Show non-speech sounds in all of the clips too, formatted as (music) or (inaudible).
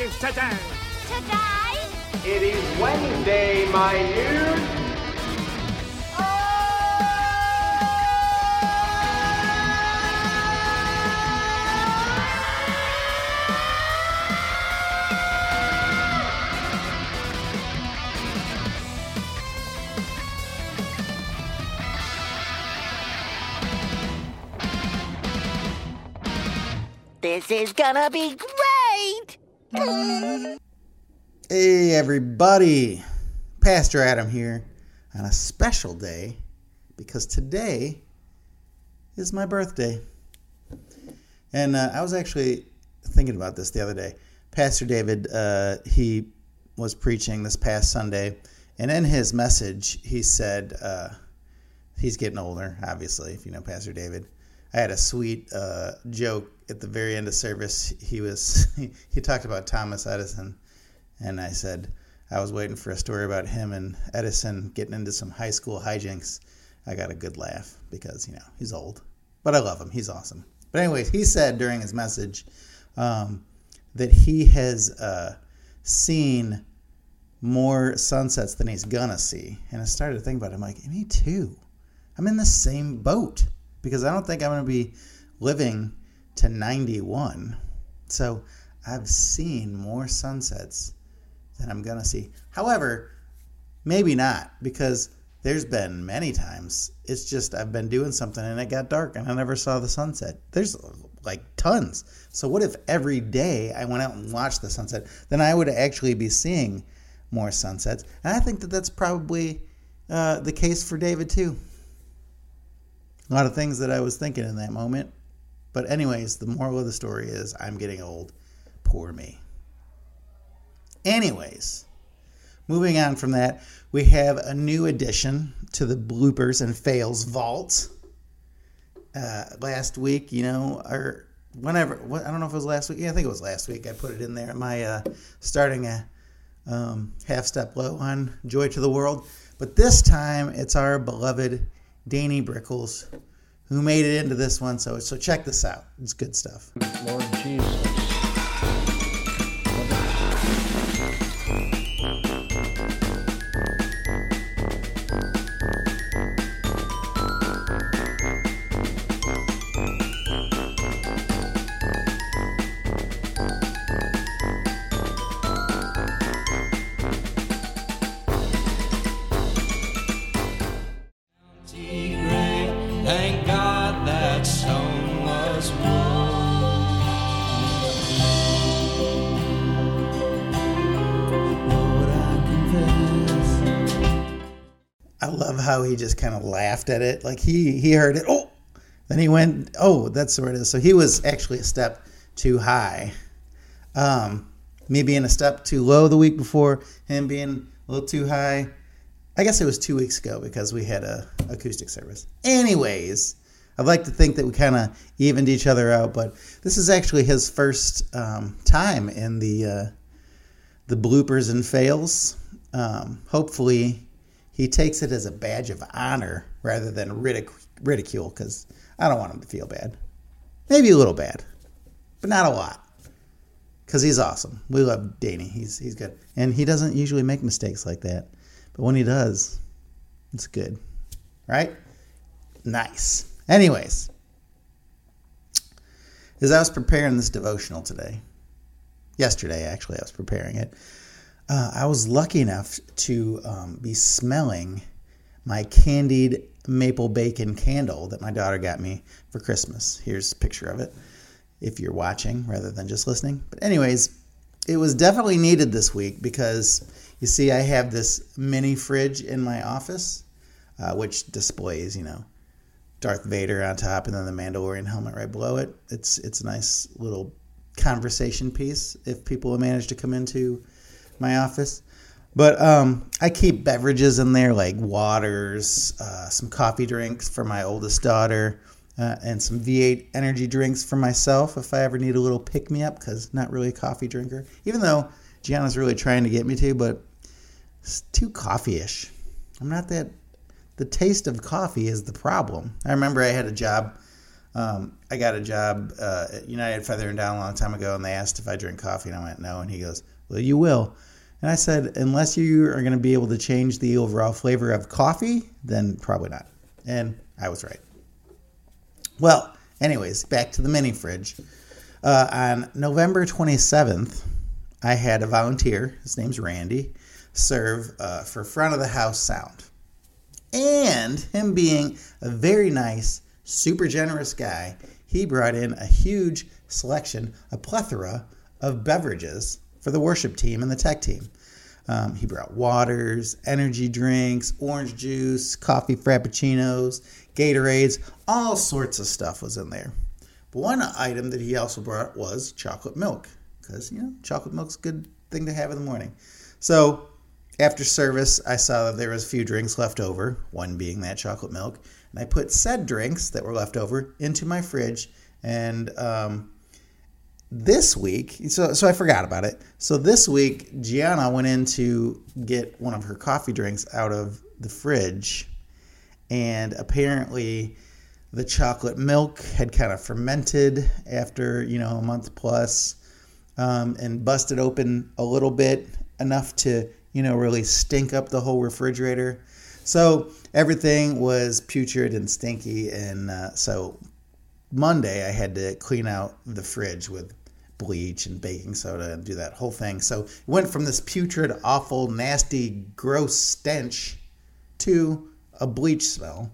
is today? Today? It is Wednesday, my dude. This is gonna be great! Hey, everybody. Pastor Adam here on a special day because today is my birthday. And uh, I was actually thinking about this the other day. Pastor David, uh, he was preaching this past Sunday, and in his message, he said uh, he's getting older, obviously, if you know Pastor David. I had a sweet uh, joke at the very end of service. He was (laughs) he talked about Thomas Edison and I said I was waiting for a story about him and Edison getting into some high school hijinks. I got a good laugh because you know he's old, but I love him. He's awesome. But anyways, he said during his message um, that he has uh, seen more sunsets than he's gonna see, and I started to think about it. I'm like, me too. I'm in the same boat because I don't think I'm gonna be living to 91. So I've seen more sunsets than I'm gonna see. However, maybe not because there's been many times it's just I've been doing something and it got dark and I never saw the sunset. There's like tons. So what if every day I went out and watched the sunset? Then I would actually be seeing more sunsets. And I think that that's probably uh, the case for David too. A lot of things that I was thinking in that moment. But anyways, the moral of the story is I'm getting old. Poor me. Anyways, moving on from that, we have a new addition to the bloopers and fails vault. Uh, last week, you know, or whenever, what, I don't know if it was last week. Yeah, I think it was last week. I put it in there. My uh, starting a um, half step low on Joy to the World. But this time, it's our beloved Danny Brickles who made it into this one. So, so check this out. It's good stuff. Lord Jesus. I love how he just kind of laughed at it. Like he he heard it. Oh, then he went. Oh, that's where it is. So he was actually a step too high. Um, me being a step too low the week before, him being a little too high. I guess it was two weeks ago because we had a acoustic service. Anyways, I'd like to think that we kind of evened each other out, but this is actually his first um, time in the uh, the bloopers and fails. Um, hopefully, he takes it as a badge of honor rather than ridic- ridicule because I don't want him to feel bad. Maybe a little bad, but not a lot. Because he's awesome. We love Danny. He's he's good, and he doesn't usually make mistakes like that. But when he does, it's good, right? Nice. Anyways, as I was preparing this devotional today, yesterday actually, I was preparing it. Uh, I was lucky enough to um, be smelling my candied maple bacon candle that my daughter got me for Christmas. Here's a picture of it if you're watching rather than just listening. But, anyways, it was definitely needed this week because you see, I have this mini fridge in my office, uh, which displays, you know, Darth Vader on top and then the Mandalorian helmet right below it. It's it's a nice little conversation piece if people manage to come into my office. But um, I keep beverages in there like waters, uh, some coffee drinks for my oldest daughter, uh, and some V8 energy drinks for myself if I ever need a little pick me up because not really a coffee drinker. Even though Gianna's really trying to get me to, but it's too coffee-ish. I'm not that. The taste of coffee is the problem. I remember I had a job Um, I got a job uh, at United Feather and Down a long time ago, and they asked if I drink coffee, and I went no. And he goes, "Well, you will." And I said, "Unless you are going to be able to change the overall flavor of coffee, then probably not." And I was right. Well, anyways, back to the mini fridge. Uh, on November 27th, I had a volunteer, his name's Randy, serve uh, for front of the house sound. And him being a very nice, super generous guy, he brought in a huge selection, a plethora of beverages for the worship team and the tech team. Um, he brought waters, energy drinks, orange juice, coffee frappuccinos, Gatorades, all sorts of stuff was in there. But one item that he also brought was chocolate milk, because you know chocolate milk's a good thing to have in the morning. So after service, I saw that there was a few drinks left over, one being that chocolate milk, and I put said drinks that were left over into my fridge. And um, this week, so so I forgot about it. So this week, Gianna went in to get one of her coffee drinks out of the fridge, and apparently the chocolate milk had kind of fermented after you know a month plus, um, and busted open a little bit enough to you know really stink up the whole refrigerator. So everything was putrid and stinky, and uh, so Monday I had to clean out the fridge with bleach and baking soda and do that whole thing. So it went from this putrid, awful, nasty, gross stench to a bleach smell.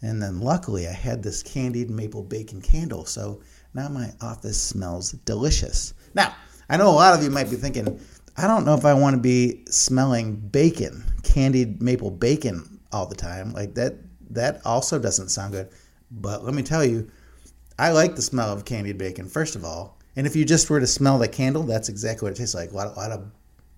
And then luckily I had this candied maple bacon candle. So now my office smells delicious. Now, I know a lot of you might be thinking, I don't know if I want to be smelling bacon, candied maple bacon all the time. Like that that also doesn't sound good. But let me tell you, I like the smell of candied bacon, first of all. And if you just were to smell the candle, that's exactly what it tastes like. A lot, a lot of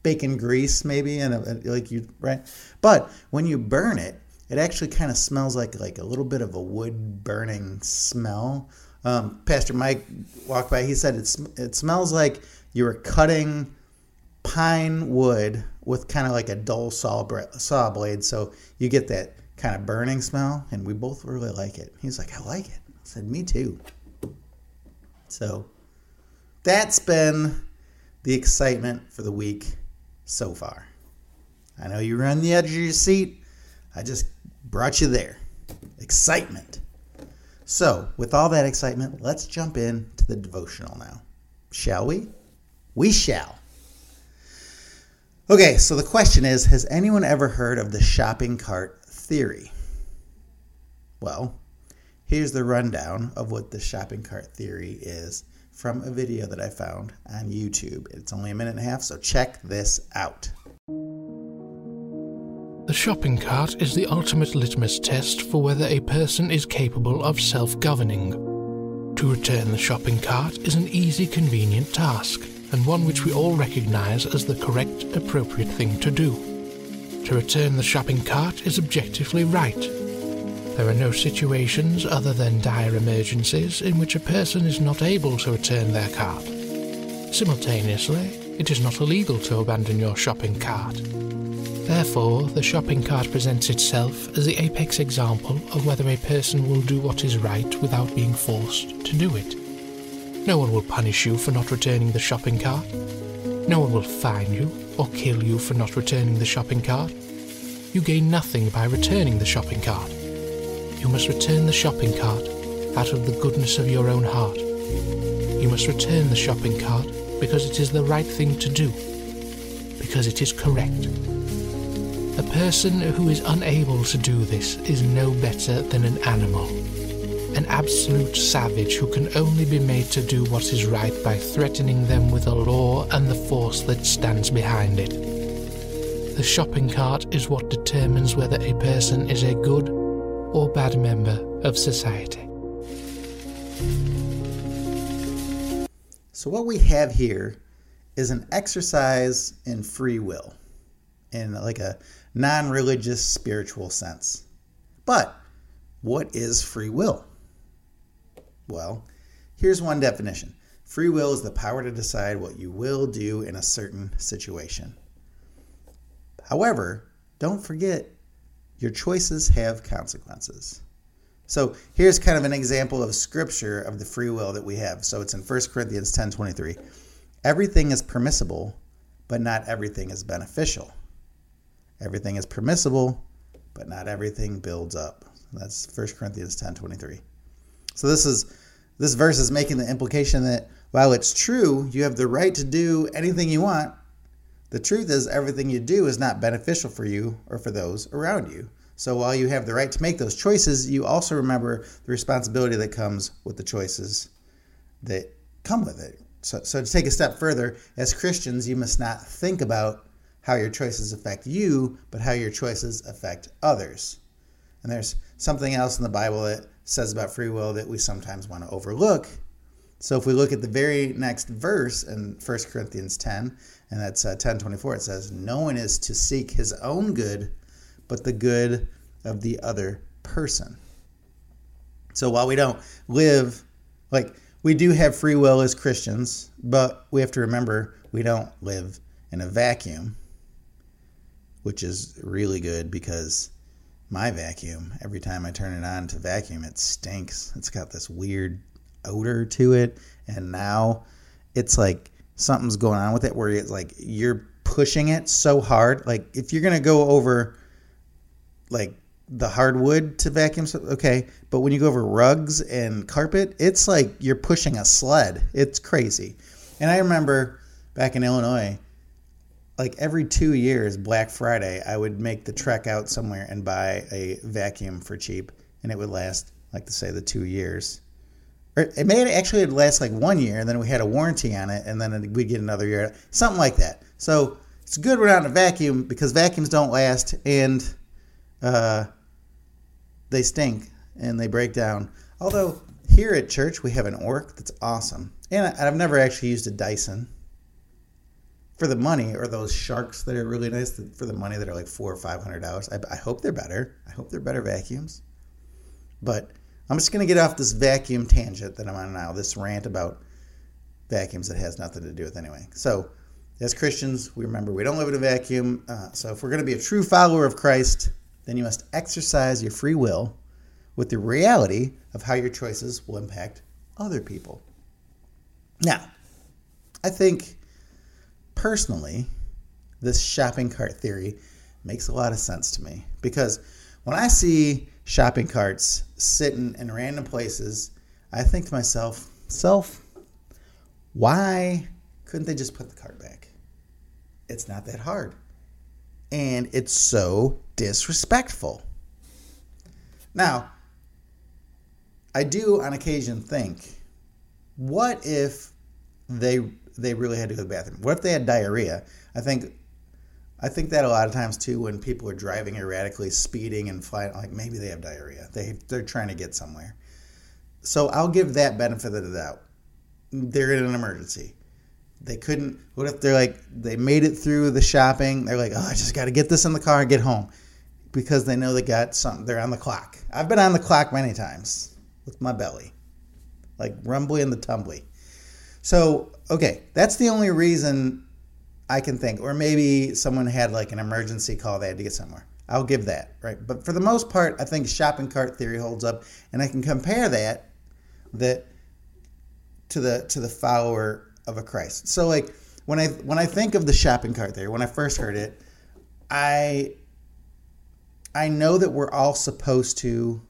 bacon grease, maybe, and a, like you right. But when you burn it, it actually kind of smells like like a little bit of a wood burning smell. Um, Pastor Mike walked by. He said it's it smells like you were cutting pine wood with kind of like a dull saw saw blade, so you get that kind of burning smell. And we both really like it. He's like, I like it. I said, me too. So that's been the excitement for the week so far. I know you were on the edge of your seat. I just brought you there. Excitement. So, with all that excitement, let's jump in to the devotional now. Shall we? We shall. Okay, so the question is Has anyone ever heard of the shopping cart theory? Well, here's the rundown of what the shopping cart theory is from a video that I found on YouTube. It's only a minute and a half, so check this out. The shopping cart is the ultimate litmus test for whether a person is capable of self governing. To return the shopping cart is an easy, convenient task, and one which we all recognize as the correct, appropriate thing to do. To return the shopping cart is objectively right, there are no situations other than dire emergencies in which a person is not able to return their cart. Simultaneously, it is not illegal to abandon your shopping cart. Therefore, the shopping cart presents itself as the apex example of whether a person will do what is right without being forced to do it. No one will punish you for not returning the shopping cart. No one will fine you or kill you for not returning the shopping cart. You gain nothing by returning the shopping cart you must return the shopping cart out of the goodness of your own heart. You must return the shopping cart because it is the right thing to do, because it is correct. A person who is unable to do this is no better than an animal, an absolute savage who can only be made to do what is right by threatening them with a law and the force that stands behind it. The shopping cart is what determines whether a person is a good or bad member of society. So, what we have here is an exercise in free will in like a non religious spiritual sense. But what is free will? Well, here's one definition free will is the power to decide what you will do in a certain situation. However, don't forget your choices have consequences. So here's kind of an example of scripture of the free will that we have. So it's in 1 Corinthians 10 23. Everything is permissible, but not everything is beneficial. Everything is permissible, but not everything builds up. That's 1 Corinthians 10 23. So this is this verse is making the implication that while it's true you have the right to do anything you want, the truth is everything you do is not beneficial for you or for those around you. So while you have the right to make those choices, you also remember the responsibility that comes with the choices that come with it. So, so to take a step further, as Christians, you must not think about how your choices affect you, but how your choices affect others. And there's something else in the Bible that says about free will that we sometimes want to overlook. So if we look at the very next verse in 1 Corinthians 10, and that's uh, 10:24, it says, "No one is to seek his own good, but the good of the other person." So while we don't live like we do have free will as Christians, but we have to remember we don't live in a vacuum, which is really good because my vacuum, every time I turn it on to vacuum, it stinks. It's got this weird odor to it. And now it's like something's going on with it where it's like you're pushing it so hard. Like if you're to go over like the hardwood to vacuum, okay. But when you go over rugs and carpet, it's like you're pushing a sled. It's crazy. And I remember back in Illinois, like every two years, Black Friday, I would make the trek out somewhere and buy a vacuum for cheap, and it would last, like to say, the two years. It may actually last like one year, and then we had a warranty on it, and then we'd get another year, something like that. So it's good we're not in a vacuum because vacuums don't last, and uh, they stink and they break down. Although here at church we have an Oreck that's awesome, and I've never actually used a Dyson for the money or those sharks that are really nice for the money that are like four or five hundred dollars. I, I, hope they're better. I hope they're better vacuums. But I'm just gonna get off this vacuum tangent that I'm on now. This rant about vacuums that has nothing to do with anyway. So, as Christians, we remember we don't live in a vacuum. Uh, so, if we're gonna be a true follower of Christ, then you must exercise your free will with the reality of how your choices will impact other people. Now, I think personally, this shopping cart theory makes a lot of sense to me because when I see shopping carts sitting in random places, I think to myself, self, why couldn't they just put the cart back? It's not that hard. And it's so disrespectful. Now, I do on occasion think, what if they they really had to go to the bathroom? What if they had diarrhea? I think I think that a lot of times too when people are driving erratically, speeding and flying, like maybe they have diarrhea. They they're trying to get somewhere. So I'll give that benefit of the doubt. They're in an emergency. They couldn't. What if they're like they made it through the shopping? They're like, oh, I just got to get this in the car and get home, because they know they got something. They're on the clock. I've been on the clock many times with my belly, like rumbly and the tumbly. So okay, that's the only reason I can think. Or maybe someone had like an emergency call they had to get somewhere. I'll give that, right? But for the most part, I think shopping cart theory holds up, and I can compare that that to the to the follower of a Christ. So like when I when I think of the shopping cart theory, when I first heard it, I I know that we're all supposed to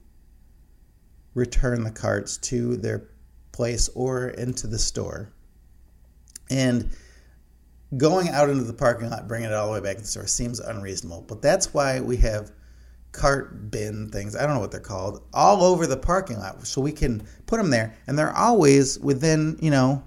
return the carts to their place or into the store. And going out into the parking lot, bringing it all the way back to the store seems unreasonable. But that's why we have cart bin things, I don't know what they're called, all over the parking lot. So we can put them there. And they're always within, you know,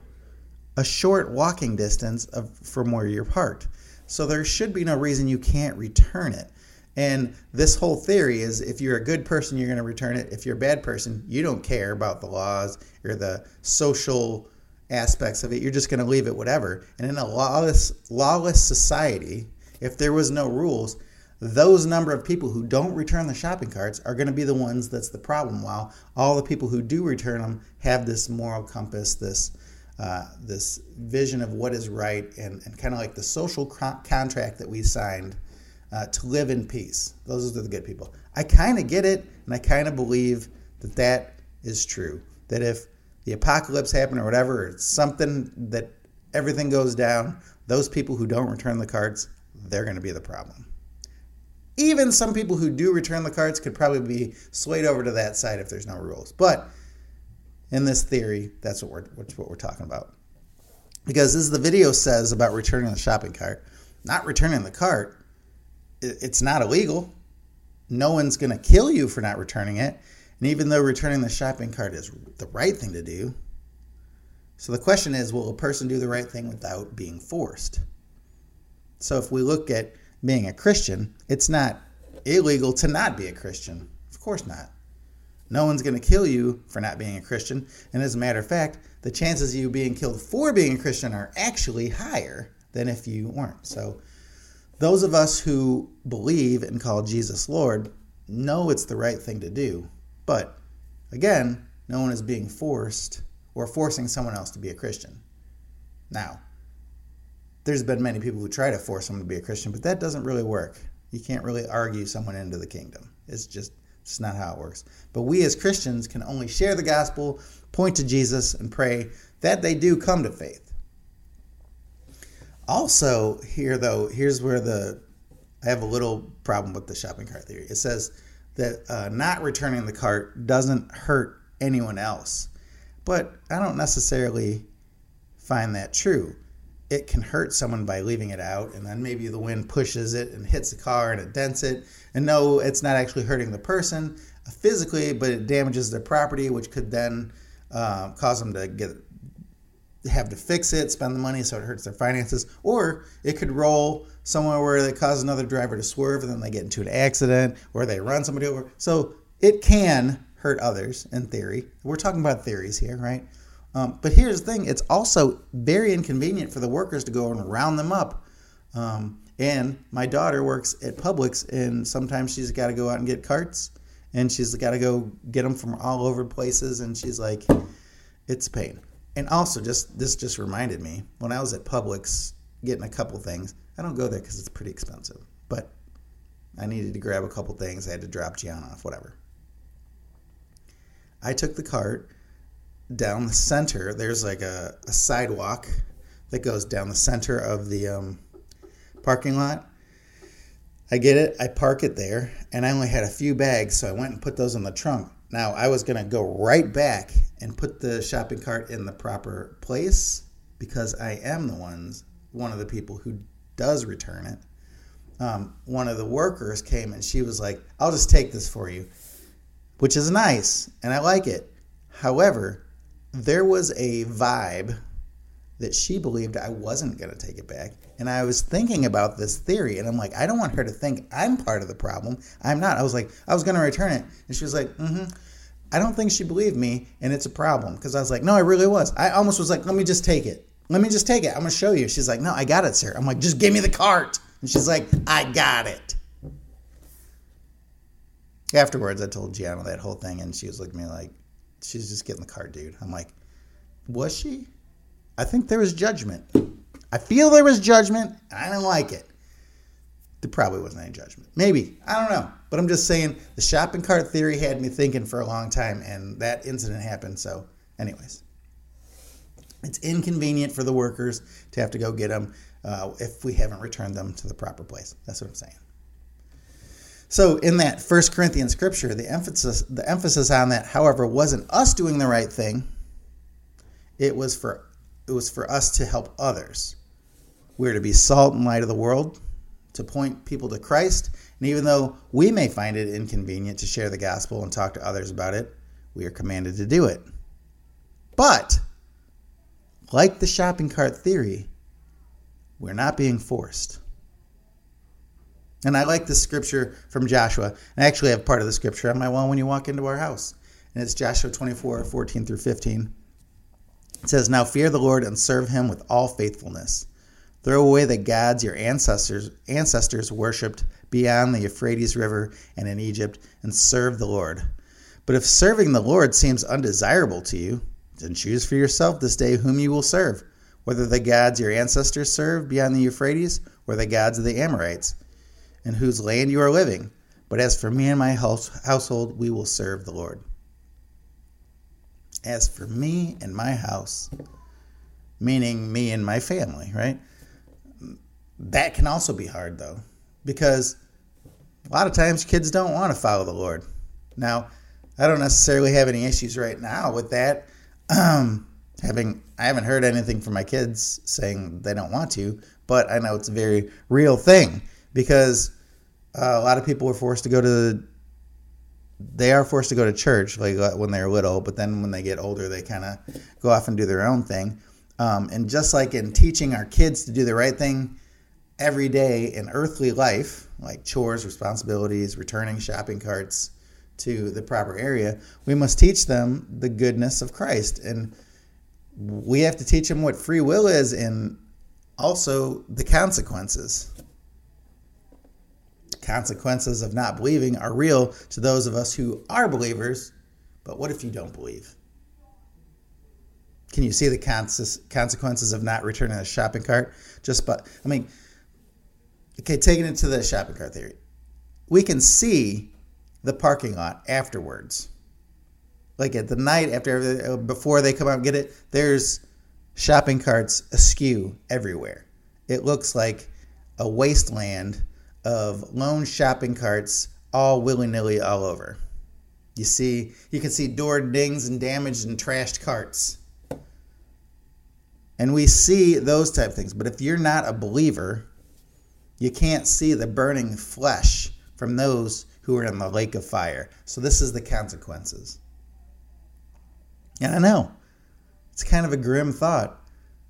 a short walking distance of from where you're parked. So there should be no reason you can't return it. And this whole theory is if you're a good person, you're going to return it. If you're a bad person, you don't care about the laws or the social aspects of it. You're just going to leave it whatever. And in a lawless lawless society, if there was no rules, those number of people who don't return the shopping carts are going to be the ones that's the problem. While all the people who do return them have this moral compass, this uh, this vision of what is right, and, and kind of like the social co- contract that we signed uh, to live in peace. Those are the good people. I kind of get it, and I kind of believe that that is true. That if the apocalypse happened or whatever, it's something that everything goes down, those people who don't return the cards, they're going to be the problem. Even some people who do return the cards could probably be swayed over to that side if there's no rules. But in this theory, that's what we're, what we're talking about. Because as the video says about returning the shopping cart, not returning the cart, it's not illegal. No one's going to kill you for not returning it. And even though returning the shopping cart is the right thing to do, so the question is will a person do the right thing without being forced? So if we look at being a Christian, it's not illegal to not be a Christian. Of course not. No one's going to kill you for not being a Christian. And as a matter of fact, the chances of you being killed for being a Christian are actually higher than if you weren't. So those of us who believe and call Jesus Lord know it's the right thing to do. But again, no one is being forced or forcing someone else to be a Christian. Now, there's been many people who try to force someone to be a Christian, but that doesn't really work. You can't really argue someone into the kingdom. It's just it's not how it works. But we as Christians can only share the gospel, point to Jesus, and pray that they do come to faith. Also, here though, here's where the I have a little problem with the shopping cart theory. It says that uh, not returning the cart doesn't hurt anyone else, but I don't necessarily find that true. It can hurt someone by leaving it out, and then maybe the wind pushes it and hits the car and it dents it. And no, it's not actually hurting the person physically, but it damages their property, which could then uh, cause them to get have to fix it, spend the money, so it hurts their finances. Or it could roll somewhere where they cause another driver to swerve and then they get into an accident or they run somebody over. So it can hurt others in theory. We're talking about theories here, right? Um, but here's the thing it's also very inconvenient for the workers to go and round them up. Um, and my daughter works at Publix, and sometimes she's got to go out and get carts, and she's got to go get them from all over places, and she's like, it's pain. And also, just this just reminded me when I was at Publix getting a couple things. I don't go there because it's pretty expensive, but I needed to grab a couple things. I had to drop Gianna off, whatever. I took the cart down the center. There's like a, a sidewalk that goes down the center of the um, parking lot. I get it, I park it there, and I only had a few bags, so I went and put those in the trunk. Now, I was to go right back and put the shopping cart in the proper place because I am the ones, one of the people who does return it. Um, one of the workers came and she was like, I'll just take this for you, which is nice, and I like it. However, there was a vibe that she believed I wasn't going to take it back. And I was thinking about this theory, and I'm like, I don't want her to think I'm part of the problem. I'm not. I was like, I was going to return it. And she was like, mm hmm. I don't think she believed me, and it's a problem. Because I was like, no, I really was. I almost was like, let me just take it. Let me just take it. I'm to show you. She's like, no, I got it, sir. I'm like, just give me the cart. And she's like, I got it. Afterwards, I told Gianna that whole thing, and she was looking at me like, she's just getting the cart, dude. I'm like, was she? I think there was judgment. I feel there was judgment. I didn't like it. There probably wasn't any judgment. Maybe. I don't know. But I'm just saying the shopping cart theory had me thinking for a long time, and that incident happened. So, anyways, it's inconvenient for the workers to have to go get them uh, if we haven't returned them to the proper place. That's what I'm saying. So in that First Corinthians scripture, the emphasis the emphasis on that, however, wasn't us doing the right thing. It was for it was for us to help others. We're to be salt and light of the world, to point people to Christ. And even though we may find it inconvenient to share the gospel and talk to others about it, we are commanded to do it. But, like the shopping cart theory, we're not being forced. And I like this scripture from Joshua. I actually have part of the scripture on my wall when you walk into our house. And it's Joshua 24, 14 through 15. It says, Now fear the Lord and serve him with all faithfulness. Throw away the gods your ancestors ancestors worshipped beyond the Euphrates River and in Egypt, and serve the Lord. But if serving the Lord seems undesirable to you, then choose for yourself this day whom you will serve, whether the gods your ancestors served beyond the Euphrates, or the gods of the Amorites, in whose land you are living. But as for me and my household, we will serve the Lord. As for me and my house, meaning me and my family, right? That can also be hard though, because a lot of times kids don't want to follow the Lord. Now, I don't necessarily have any issues right now with that. Um, having I haven't heard anything from my kids saying they don't want to, but I know it's a very real thing because uh, a lot of people are forced to go to they are forced to go to church like uh, when they're little, but then when they get older, they kind of go off and do their own thing. Um, and just like in teaching our kids to do the right thing every day in earthly life, like chores, responsibilities, returning shopping carts to the proper area, we must teach them the goodness of Christ. And we have to teach them what free will is and also the consequences consequences of not believing are real to those of us who are believers, but what if you don't believe? Can you see the consequences of not returning a shopping cart? Just but I mean, okay, taking it to the shopping cart theory, we can see the parking lot afterwards. Like at the night after uh, before they come out and get it, there's shopping carts askew everywhere. It looks like a wasteland of lone shopping carts all willy nilly all over. You see, you can see door dings and damaged and trashed carts. And we see those type of things. But if you're not a believer, you can't see the burning flesh from those who are in the lake of fire. So this is the consequences. And I know it's kind of a grim thought,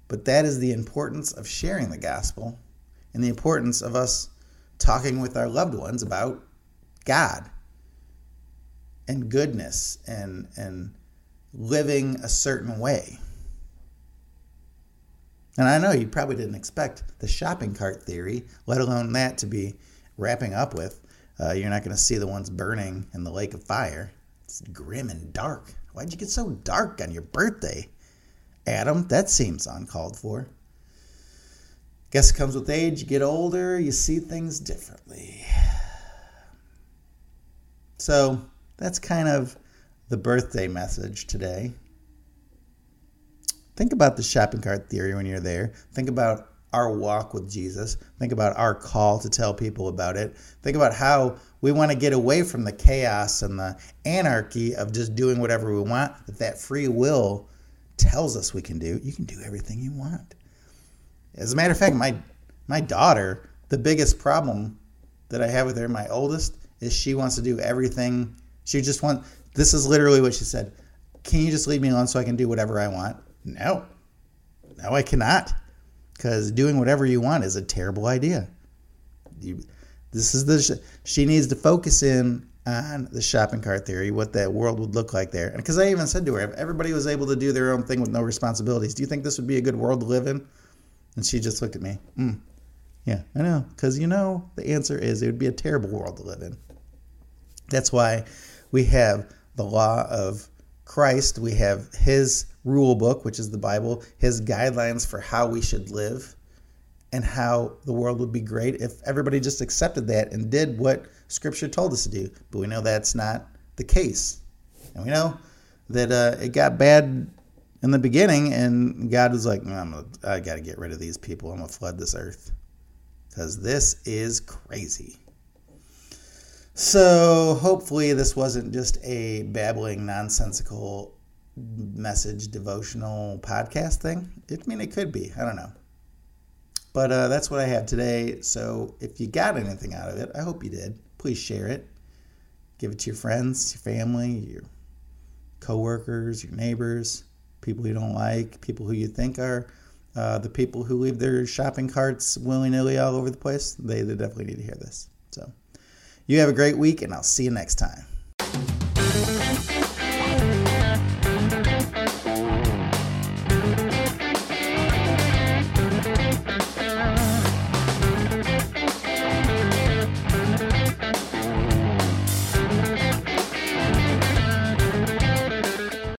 but that is the importance of sharing the gospel and the importance of us talking with our loved ones about God and goodness and and living a certain way. And I know you probably didn't expect the shopping cart theory, let alone that to be wrapping up with. Uh, you're not going to see the ones burning in the lake of fire. It's grim and dark. Why'd you get so dark on your birthday? Adam, that seems uncalled for. Guess it comes with age. You get older, you see things differently. So that's kind of the birthday message today. Think about the shopping cart theory when you're there. Think about our walk with Jesus. Think about our call to tell people about it. Think about how we want to get away from the chaos and the anarchy of just doing whatever we want. That that free will tells us we can do. You can do everything you want. As a matter of fact, my my daughter, the biggest problem that I have with her, my oldest, is she wants to do everything. She just want. This is literally what she said. Can you just leave me alone so I can do whatever I want? No, no, I cannot, because doing whatever you want is a terrible idea. You, this is the. She needs to focus in on the shopping cart theory, what that world would look like there. And because I even said to her, if everybody was able to do their own thing with no responsibilities, do you think this would be a good world to live in? And she just looked at me. Mm. Yeah, I know. Because you know, the answer is it would be a terrible world to live in. That's why we have the law of Christ. We have his rule book, which is the Bible, his guidelines for how we should live and how the world would be great if everybody just accepted that and did what Scripture told us to do. But we know that's not the case. And we know that uh, it got bad in the beginning, and God was like, I'm gonna, I got to get rid of these people. I'm going to flood this earth because this is crazy. So hopefully, this wasn't just a babbling, nonsensical message devotional podcast thing. I mean, it could be. I don't know. But uh, that's what I have today. So if you got anything out of it, I hope you did. Please share it. Give it to your friends, your family, your coworkers, your neighbors people you don't like, people who you think are uh, the people who leave their shopping carts willy nilly all over the place. They, they definitely need to hear this. So, you have a great week, and I'll see you next time.